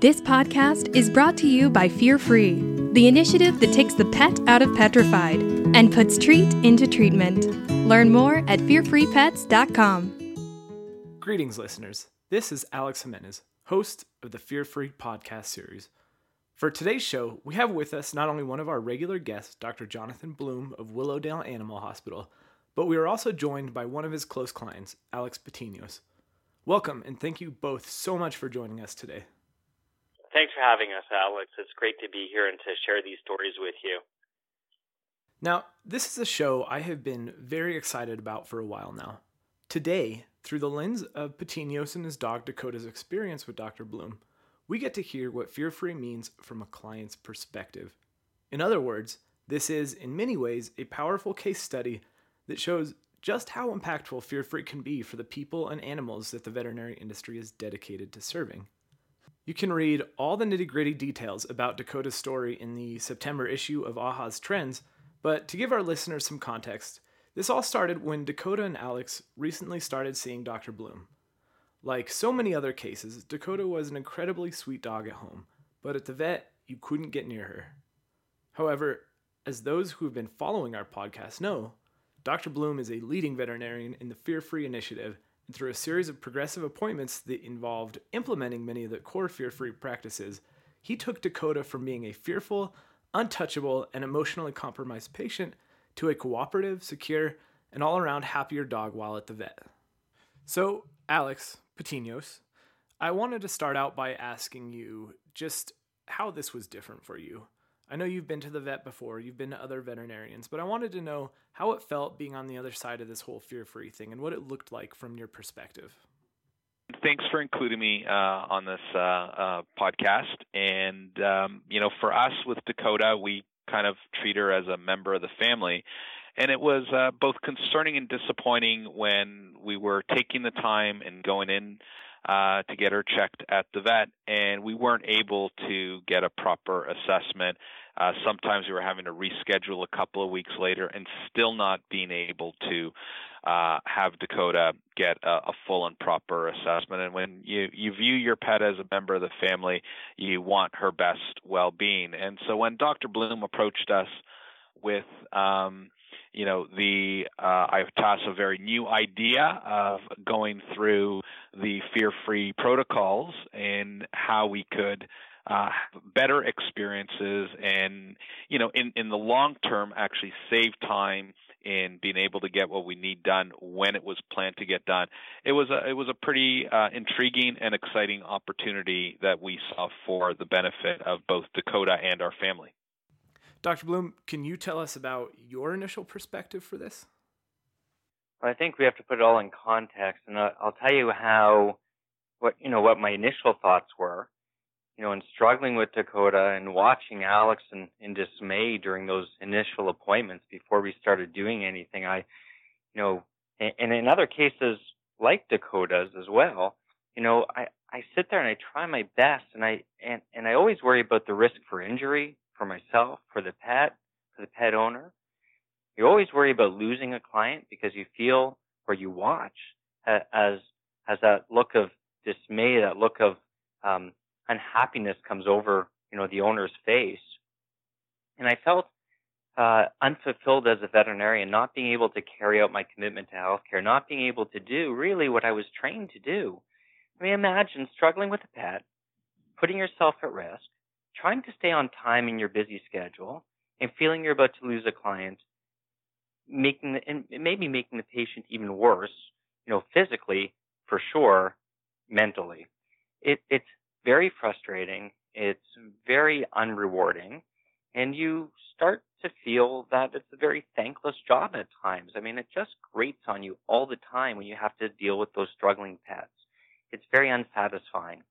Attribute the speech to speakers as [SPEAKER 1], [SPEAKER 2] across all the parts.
[SPEAKER 1] This podcast is brought to you by Fear Free, the initiative that takes the pet out of petrified and puts treat into treatment. Learn more at fearfreepets.com.
[SPEAKER 2] Greetings, listeners. This is Alex Jimenez, host of the Fear Free podcast series. For today's show, we have with us not only one of our regular guests, Dr. Jonathan Bloom of Willowdale Animal Hospital, but we are also joined by one of his close clients, Alex Patinos. Welcome, and thank you both so much for joining us today.
[SPEAKER 3] Thanks for having us, Alex. It's great to be here and to share these stories with you.
[SPEAKER 2] Now, this is a show I have been very excited about for a while now. Today, through the lens of Patinos and his dog Dakota's experience with Dr. Bloom, we get to hear what fear free means from a client's perspective. In other words, this is, in many ways, a powerful case study that shows just how impactful fear free can be for the people and animals that the veterinary industry is dedicated to serving. You can read all the nitty gritty details about Dakota's story in the September issue of AAHA's Trends, but to give our listeners some context, this all started when Dakota and Alex recently started seeing Dr. Bloom. Like so many other cases, Dakota was an incredibly sweet dog at home, but at the vet, you couldn't get near her. However, as those who have been following our podcast know, Dr. Bloom is a leading veterinarian in the Fear Free Initiative through a series of progressive appointments that involved implementing many of the core fear free practices, he took Dakota from being a fearful, untouchable, and emotionally compromised patient to a cooperative, secure, and all around happier dog while at the vet. So, Alex Patinos, I wanted to start out by asking you just how this was different for you. I know you've been to the vet before, you've been to other veterinarians, but I wanted to know how it felt being on the other side of this whole fear free thing and what it looked like from your perspective.
[SPEAKER 4] Thanks for including me uh, on this uh, uh, podcast. And, um, you know, for us with Dakota, we kind of treat her as a member of the family. And it was uh, both concerning and disappointing when we were taking the time and going in uh, to get her checked at the vet, and we weren't able to get a proper assessment. Uh, sometimes we were having to reschedule a couple of weeks later and still not being able to uh, have Dakota get a, a, full and proper assessment. And when you, you view your pet as a member of the family, you want her best well being. And so when Dr. Bloom approached us with um, you know the uh, a very new idea of going through the fear-free protocols and how we could uh, better experiences and you know in in the long term actually save time in being able to get what we need done when it was planned to get done. It was a it was a pretty uh, intriguing and exciting opportunity that we saw for the benefit of both Dakota and our family.
[SPEAKER 2] Dr. Bloom, can you tell us about your initial perspective for this?
[SPEAKER 3] Well, I think we have to put it all in context, and I'll tell you how, what you know, what my initial thoughts were. You know, in struggling with Dakota and watching Alex in, in dismay during those initial appointments before we started doing anything, I, you know, and, and in other cases like Dakota's as well, you know, I, I sit there and I try my best, and I and and I always worry about the risk for injury, for myself, for the pet, for the pet owner. You always worry about losing a client because you feel or you watch as as that look of dismay, that look of um, unhappiness comes over, you know, the owner's face. And I felt uh, unfulfilled as a veterinarian, not being able to carry out my commitment to healthcare, not being able to do really what I was trained to do. I mean, imagine struggling with a pet, putting yourself at risk, trying to stay on time in your busy schedule and feeling you're about to lose a client, making the, and maybe making the patient even worse, you know, physically for sure, mentally. It, it's very frustrating. It's very unrewarding. And you start to feel that it's a very thankless job at times. I mean, it just grates on you all the time when you have to deal with those struggling pets. It's very unsatisfying.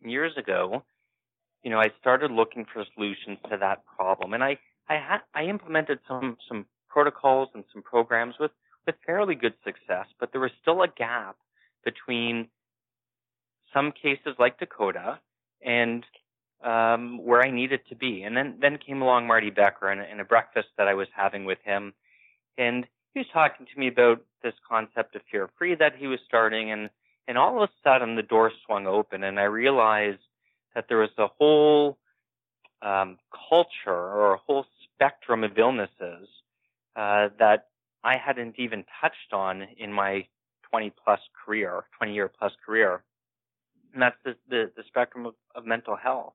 [SPEAKER 3] Years ago, you know, I started looking for solutions to that problem, and I I had I implemented some some protocols and some programs with with fairly good success, but there was still a gap between some cases like Dakota and um, where I needed to be. And then then came along Marty Becker in, in a breakfast that I was having with him, and he was talking to me about this concept of fear free that he was starting, and and all of a sudden the door swung open, and I realized that there was a whole um, culture or a whole spectrum of illnesses uh, that I hadn't even touched on in my 20 plus career, 20 year plus career. And that's the, the, the spectrum of, of mental health.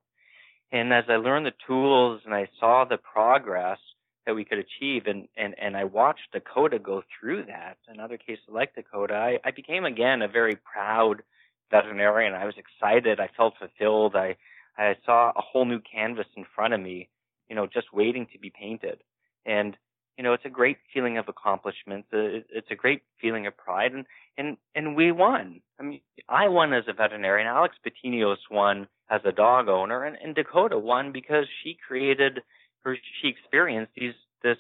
[SPEAKER 3] And as I learned the tools and I saw the progress that we could achieve and, and, and I watched Dakota go through that and other cases like Dakota, I, I became again a very proud veterinarian. I was excited. I felt fulfilled. I, I saw a whole new canvas in front of me, you know, just waiting to be painted. And, you know, it's a great feeling of accomplishment. It's a great feeling of pride. And, and, and we won. I mean, I won as a veterinarian. Alex Patinios won as a dog owner and, and Dakota won because she created or she experienced these, this,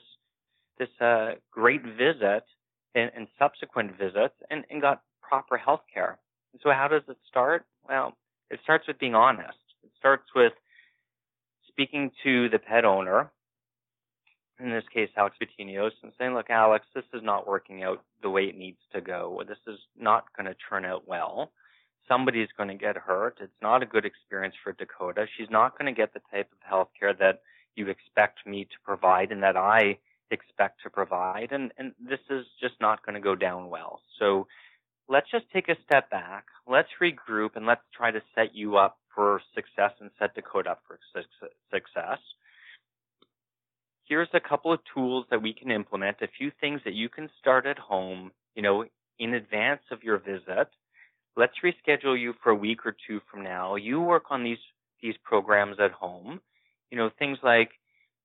[SPEAKER 3] this, uh, great visit and, and subsequent visits and, and got proper health care. So how does it start? Well, it starts with being honest It starts with speaking to the pet owner, in this case, Alex Patinios, and saying, look, Alex, this is not working out the way it needs to go. This is not going to turn out well. Somebody's going to get hurt. It's not a good experience for Dakota. She's not going to get the type of health care that you expect me to provide and that I expect to provide. And, and this is just not going to go down well. So let's just take a step back. Let's regroup and let's try to set you up for success and set Dakota up for success. Here's a couple of tools that we can implement, a few things that you can start at home, you know, in advance of your visit. Let's reschedule you for a week or two from now. You work on these these programs at home. You know, things like,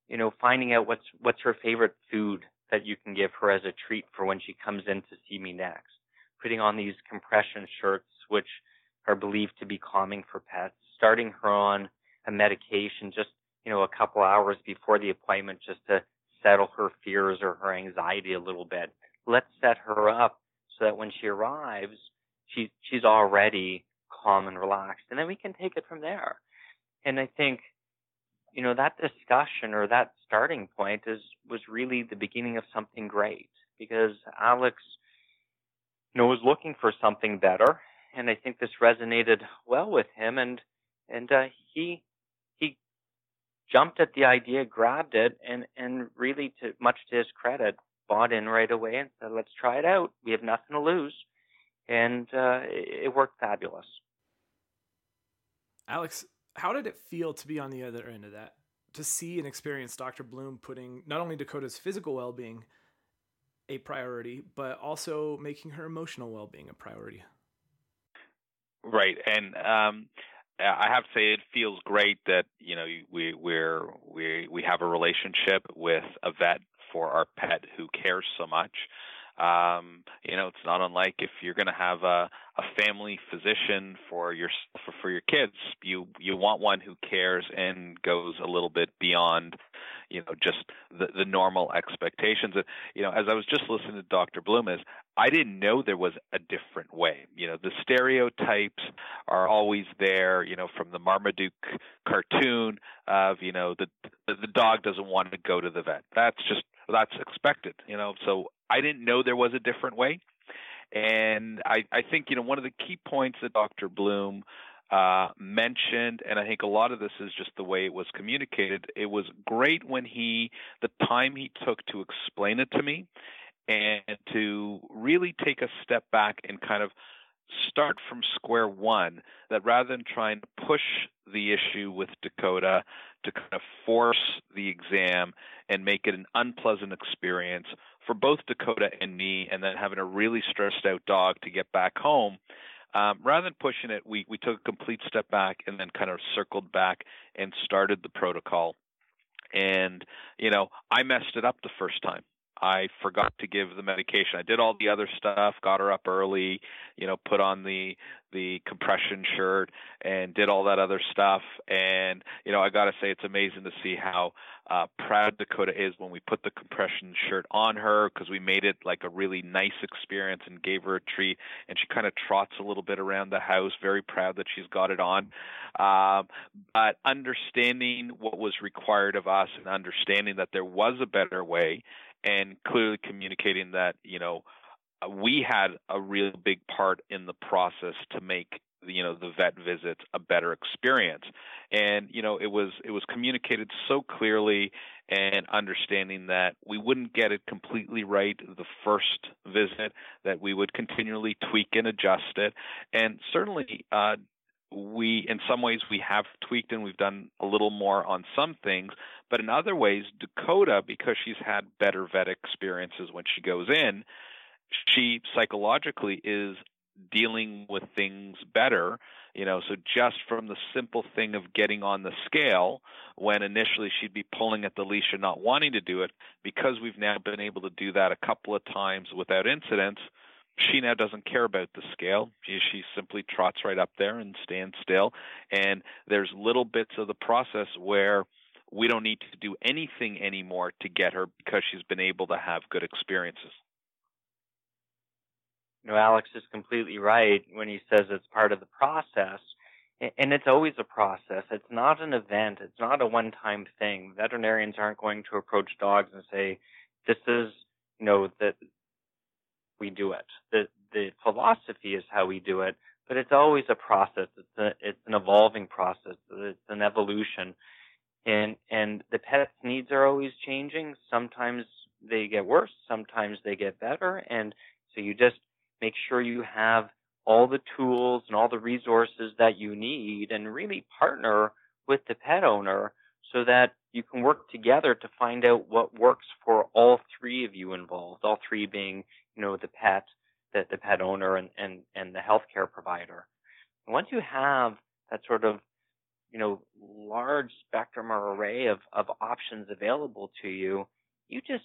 [SPEAKER 3] you know, finding out what's what's her favorite food that you can give her as a treat for when she comes in to see me next. Putting on these compression shirts, which are believed to be calming for pets, starting her on a medication just, you know, a couple hours before the appointment just to settle her fears or her anxiety a little bit. Let's set her up so that when she arrives, she, she's already calm and relaxed. And then we can take it from there. And I think, you know, that discussion or that starting point is, was really the beginning of something great because Alex, you know, was looking for something better and I think this resonated well with him, and and uh, he he jumped at the idea, grabbed it, and and really, to much to his credit, bought in right away and said, "Let's try it out. We have nothing to lose," and uh, it, it worked fabulous.
[SPEAKER 2] Alex, how did it feel to be on the other end of that? To see and experience Dr. Bloom putting not only Dakota's physical well being a priority, but also making her emotional well being a priority.
[SPEAKER 4] Right, and um, I have to say it feels great that you know we we're we we have a relationship with a vet for our pet who cares so much. Um, you know, it's not unlike if you're going to have a, a family physician for your for, for your kids. You you want one who cares and goes a little bit beyond, you know, just the the normal expectations. You know, as I was just listening to Dr. Bloom, is I didn't know there was a different way. You know, the stereotypes are always there. You know, from the Marmaduke cartoon of you know the the dog doesn't want to go to the vet. That's just that's expected. You know, so I didn't know there was a different way. And I, I think, you know, one of the key points that Dr. Bloom uh, mentioned, and I think a lot of this is just the way it was communicated. It was great when he, the time he took to explain it to me and to really take a step back and kind of start from square one that rather than trying to push the issue with Dakota to kind of force the exam and make it an unpleasant experience for both Dakota and me, and then having a really stressed out dog to get back home. Um, rather than pushing it, we, we took a complete step back and then kind of circled back and started the protocol. And, you know, I messed it up the first time. I forgot to give the medication. I did all the other stuff, got her up early, you know, put on the the compression shirt and did all that other stuff. And you know, I got to say it's amazing to see how uh, proud Dakota is when we put the compression shirt on her because we made it like a really nice experience and gave her a treat. And she kind of trots a little bit around the house, very proud that she's got it on. Um, but understanding what was required of us and understanding that there was a better way and clearly communicating that you know we had a real big part in the process to make you know the vet visits a better experience. And you know it was it was communicated so clearly and understanding that we wouldn't get it completely right the first visit that we would continually tweak and adjust it. And certainly uh, we in some ways we have tweaked and we've done a little more on some things but in other ways dakota because she's had better vet experiences when she goes in she psychologically is dealing with things better you know so just from the simple thing of getting on the scale when initially she'd be pulling at the leash and not wanting to do it because we've now been able to do that a couple of times without incidents she now doesn't care about the scale. She, she simply trots right up there and stands still. And there's little bits of the process where we don't need to do anything anymore to get her because she's been able to have good experiences.
[SPEAKER 3] Know, Alex is completely right when he says it's part of the process. And it's always a process. It's not an event. It's not a one time thing. Veterinarians aren't going to approach dogs and say, this is, you know, that we do it. The the philosophy is how we do it, but it's always a process. It's a it's an evolving process. It's an evolution, and and the pet's needs are always changing. Sometimes they get worse. Sometimes they get better, and so you just make sure you have all the tools and all the resources that you need, and really partner with the pet owner so that you can work together to find out what works for all three of you involved, all three being know, the pet, the, the pet owner and, and, and the healthcare provider. And once you have that sort of, you know, large spectrum or array of, of options available to you, you just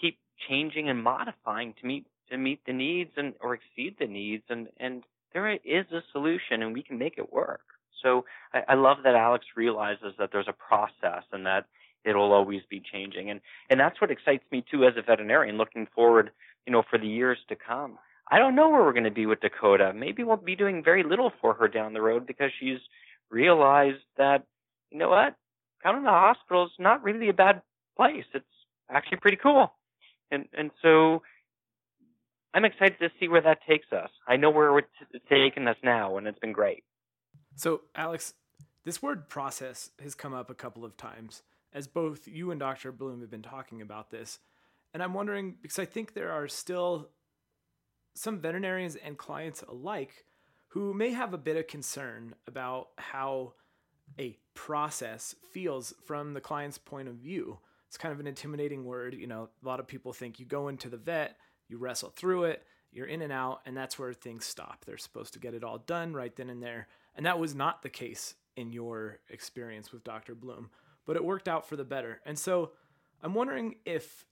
[SPEAKER 3] keep changing and modifying to meet to meet the needs and or exceed the needs and and there is a solution and we can make it work. So I, I love that Alex realizes that there's a process and that it'll always be changing. And and that's what excites me too as a veterinarian, looking forward you know, for the years to come. I don't know where we're going to be with Dakota. Maybe we'll be doing very little for her down the road because she's realized that, you know what, coming to the hospital is not really a bad place. It's actually pretty cool. And and so I'm excited to see where that takes us. I know where it's taking us now, and it's been great.
[SPEAKER 2] So, Alex, this word process has come up a couple of times as both you and Dr. Bloom have been talking about this. And I'm wondering because I think there are still some veterinarians and clients alike who may have a bit of concern about how a process feels from the client's point of view. It's kind of an intimidating word. You know, a lot of people think you go into the vet, you wrestle through it, you're in and out, and that's where things stop. They're supposed to get it all done right then and there. And that was not the case in your experience with Dr. Bloom, but it worked out for the better. And so I'm wondering if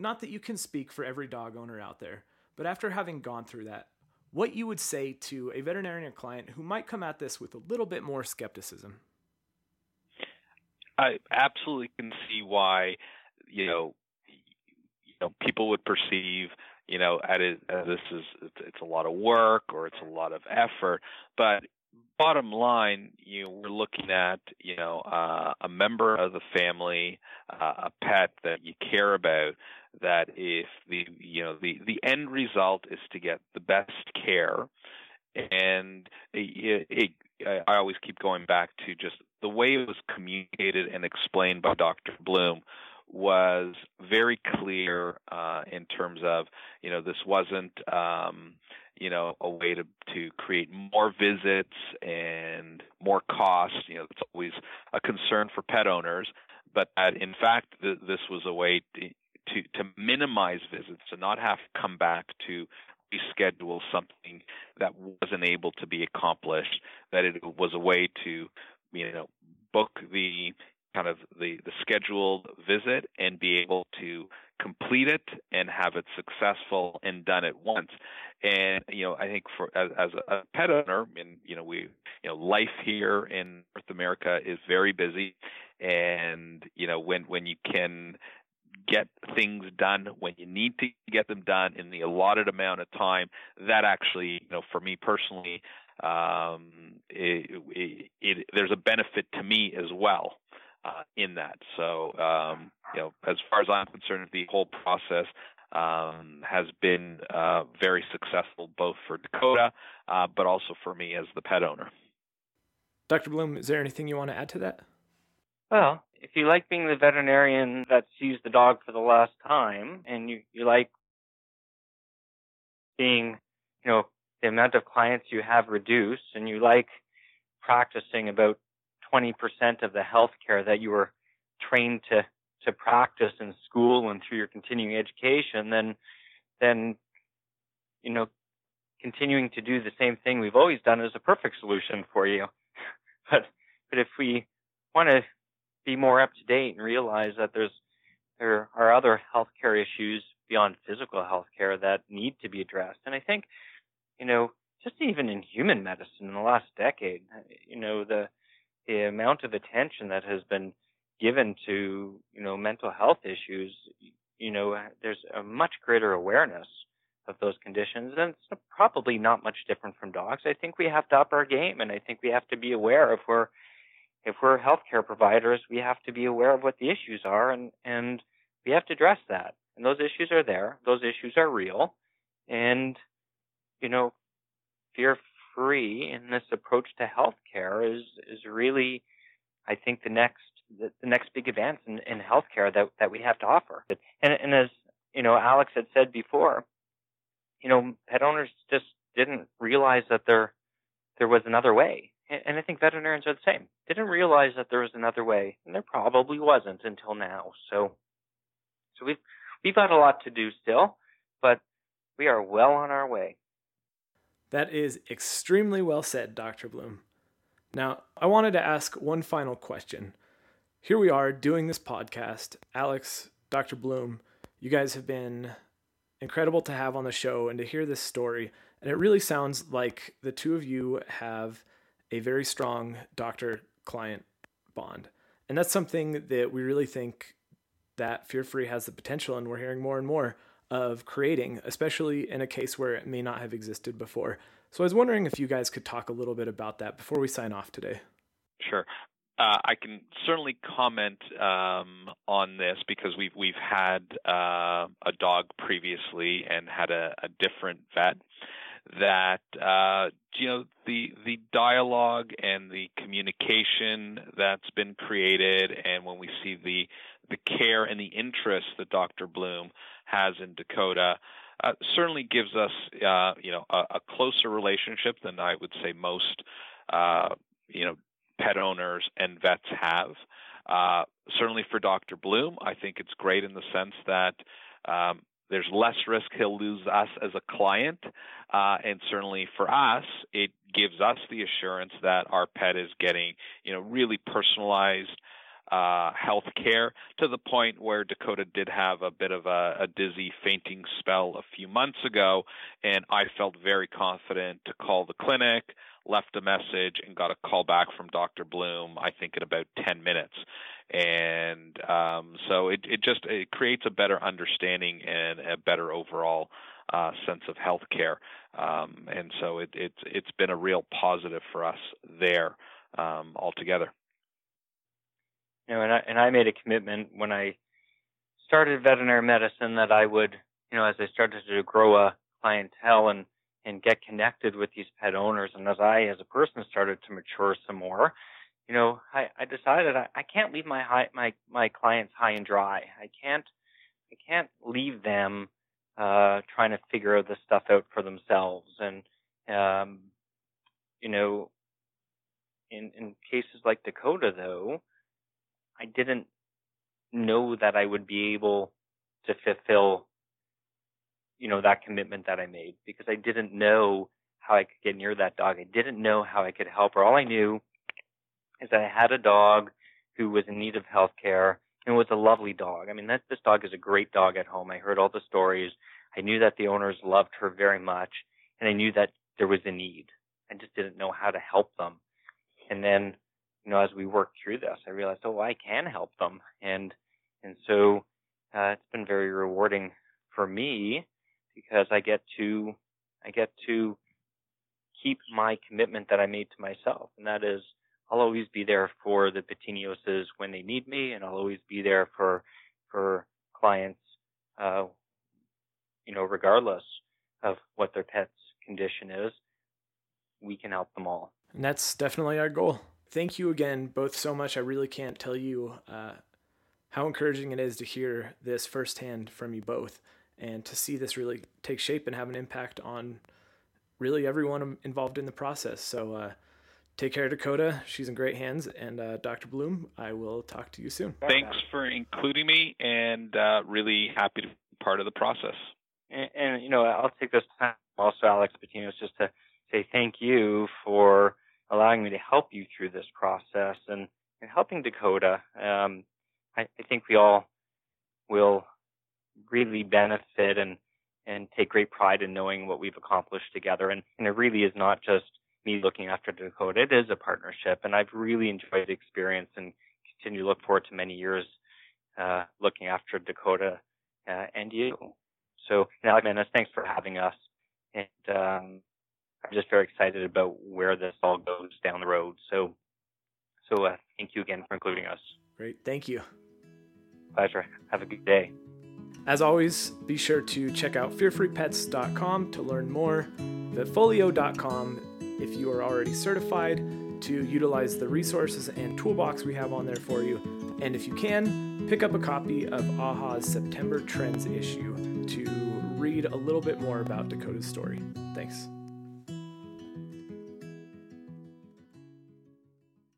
[SPEAKER 2] not that you can speak for every dog owner out there, but after having gone through that, what you would say to a veterinarian client who might come at this with a little bit more skepticism.
[SPEAKER 4] I absolutely can see why, you know, you know, people would perceive, you know, at it, uh, this is it's a lot of work or it's a lot of effort, but bottom line, you know, we're looking at, you know, uh, a member of the family, uh, a pet that you care about that if the you know the the end result is to get the best care and it, it, I always keep going back to just the way it was communicated and explained by Dr. Bloom was very clear uh, in terms of you know this wasn't um, you know a way to to create more visits and more costs you know it's always a concern for pet owners but that in fact th- this was a way to, to, to minimize visits, to not have to come back to reschedule something that wasn't able to be accomplished, that it was a way to, you know, book the kind of the, the scheduled visit and be able to complete it and have it successful and done at once. And you know, I think for as, as a pet owner, and you know, we you know, life here in North America is very busy, and you know, when when you can get things done when you need to get them done in the allotted amount of time, that actually, you know, for me personally, um, it, it, it, there's a benefit to me as well uh, in that. So, um, you know, as far as I'm concerned, the whole process um, has been uh, very successful both for Dakota, uh, but also for me as the pet owner.
[SPEAKER 2] Dr. Bloom, is there anything you want to add to that?
[SPEAKER 3] Well, if you like being the veterinarian that sees the dog for the last time, and you, you like being, you know, the amount of clients you have reduced, and you like practicing about 20% of the healthcare that you were trained to to practice in school and through your continuing education, then then you know continuing to do the same thing we've always done is a perfect solution for you. but but if we want to be more up to date and realize that there's there are other healthcare issues beyond physical healthcare that need to be addressed, and I think you know just even in human medicine in the last decade, you know the the amount of attention that has been given to you know mental health issues, you know uh, there's a much greater awareness of those conditions, and it's probably not much different from dogs. I think we have to up our game, and I think we have to be aware if we're if we're healthcare providers, we have to be aware of what the issues are, and and we have to address that. And those issues are there; those issues are real, and you know, fear free in this approach to healthcare is is really, I think, the next the, the next big advance in, in healthcare that that we have to offer. And and as you know, Alex had said before, you know, pet owners just didn't realize that there there was another way. And, I think veterinarians are the same. Didn't realize that there was another way, and there probably wasn't until now. So so we've we've got a lot to do still, but we are well on our way.
[SPEAKER 2] That is extremely well said, Dr. Bloom. Now, I wanted to ask one final question. Here we are doing this podcast. Alex, Dr. Bloom, you guys have been incredible to have on the show and to hear this story. And it really sounds like the two of you have a very strong doctor client bond. And that's something that we really think that Fear Free has the potential, and we're hearing more and more of creating, especially in a case where it may not have existed before. So I was wondering if you guys could talk a little bit about that before we sign off today.
[SPEAKER 4] Sure. Uh, I can certainly comment um, on this because we've we've had uh, a dog previously and had a, a different vet. That uh, you know the the dialogue and the communication that's been created, and when we see the the care and the interest that Dr. Bloom has in Dakota, uh, certainly gives us, uh, you know, a, a, closer relationship than I would say most, uh, you know, pet owners and vets have. Uh, certainly for Dr. Bloom, I think it's great in the sense that um, there's less risk he'll lose us as a client, uh, and certainly for us, it gives us the assurance that our pet is getting, you know, really personalized uh, health care to the point where Dakota did have a bit of a, a, dizzy fainting spell a few months ago, and I felt very confident to call the clinic, left a message, and got a call back from Dr. Bloom. I think in about 10 minutes, and um, so it, it just it creates a better understanding and a better overall uh, sense of health care, um, and so it, it's it's been a real positive for us there um, altogether.
[SPEAKER 3] You know, and I, and I made a commitment when I started veterinary medicine that I would, you know, as I started to grow a clientele and and get connected with these pet owners, and as I, as a person, started to mature some more, you know, I, I decided I, I can't leave my high, my my clients high and dry. I can't I can't leave them uh, trying to figure this stuff out for themselves. And um, you know, in in cases like Dakota, though, I didn't know that I would be able to fulfill, you know, that commitment that I made because I didn't know how I could get near that dog. I didn't know how I could help her. All I knew is that I had a dog who was in need of health care and was a lovely dog. I mean, that, this dog is a great dog at home. I heard all the stories. I knew that the owners loved her very much and I knew that there was a need. I just didn't know how to help them. And then you know, as we worked through this, I realized, oh, I can help them, and and so uh, it's been very rewarding for me because I get to I get to keep my commitment that I made to myself, and that is I'll always be there for the Patinioses when they need me, and I'll always be there for for clients uh, you know, regardless of what their pet's condition is, we can help them all.
[SPEAKER 2] And that's definitely our goal. Thank you again both so much. I really can't tell you uh, how encouraging it is to hear this firsthand from you both and to see this really take shape and have an impact on really everyone involved in the process. So uh, take care, Dakota. She's in great hands. And uh, Dr. Bloom, I will talk to you soon.
[SPEAKER 4] Thanks for including me and uh, really happy to be part of the process.
[SPEAKER 3] And, and, you know, I'll take this time also, Alex Patino, just to say thank you for allowing me to help you through this process and, and helping Dakota. Um, I, I think we all will really benefit and and take great pride in knowing what we've accomplished together. And, and it really is not just me looking after Dakota; it is a partnership. And I've really enjoyed the experience and continue to look forward to many years uh, looking after Dakota uh, and you. So, Alex Menace, thanks for having us. And um, I'm just very excited about where this all goes down the road. So, so uh, thank you again for including us.
[SPEAKER 2] Great, thank you.
[SPEAKER 3] Pleasure. Have a good day.
[SPEAKER 2] As always, be sure to check out fearfreepets.com to learn more, vetfolio.com if you are already certified to utilize the resources and toolbox we have on there for you. And if you can, pick up a copy of AAHA's September Trends issue to read a little bit more about Dakota's story. Thanks.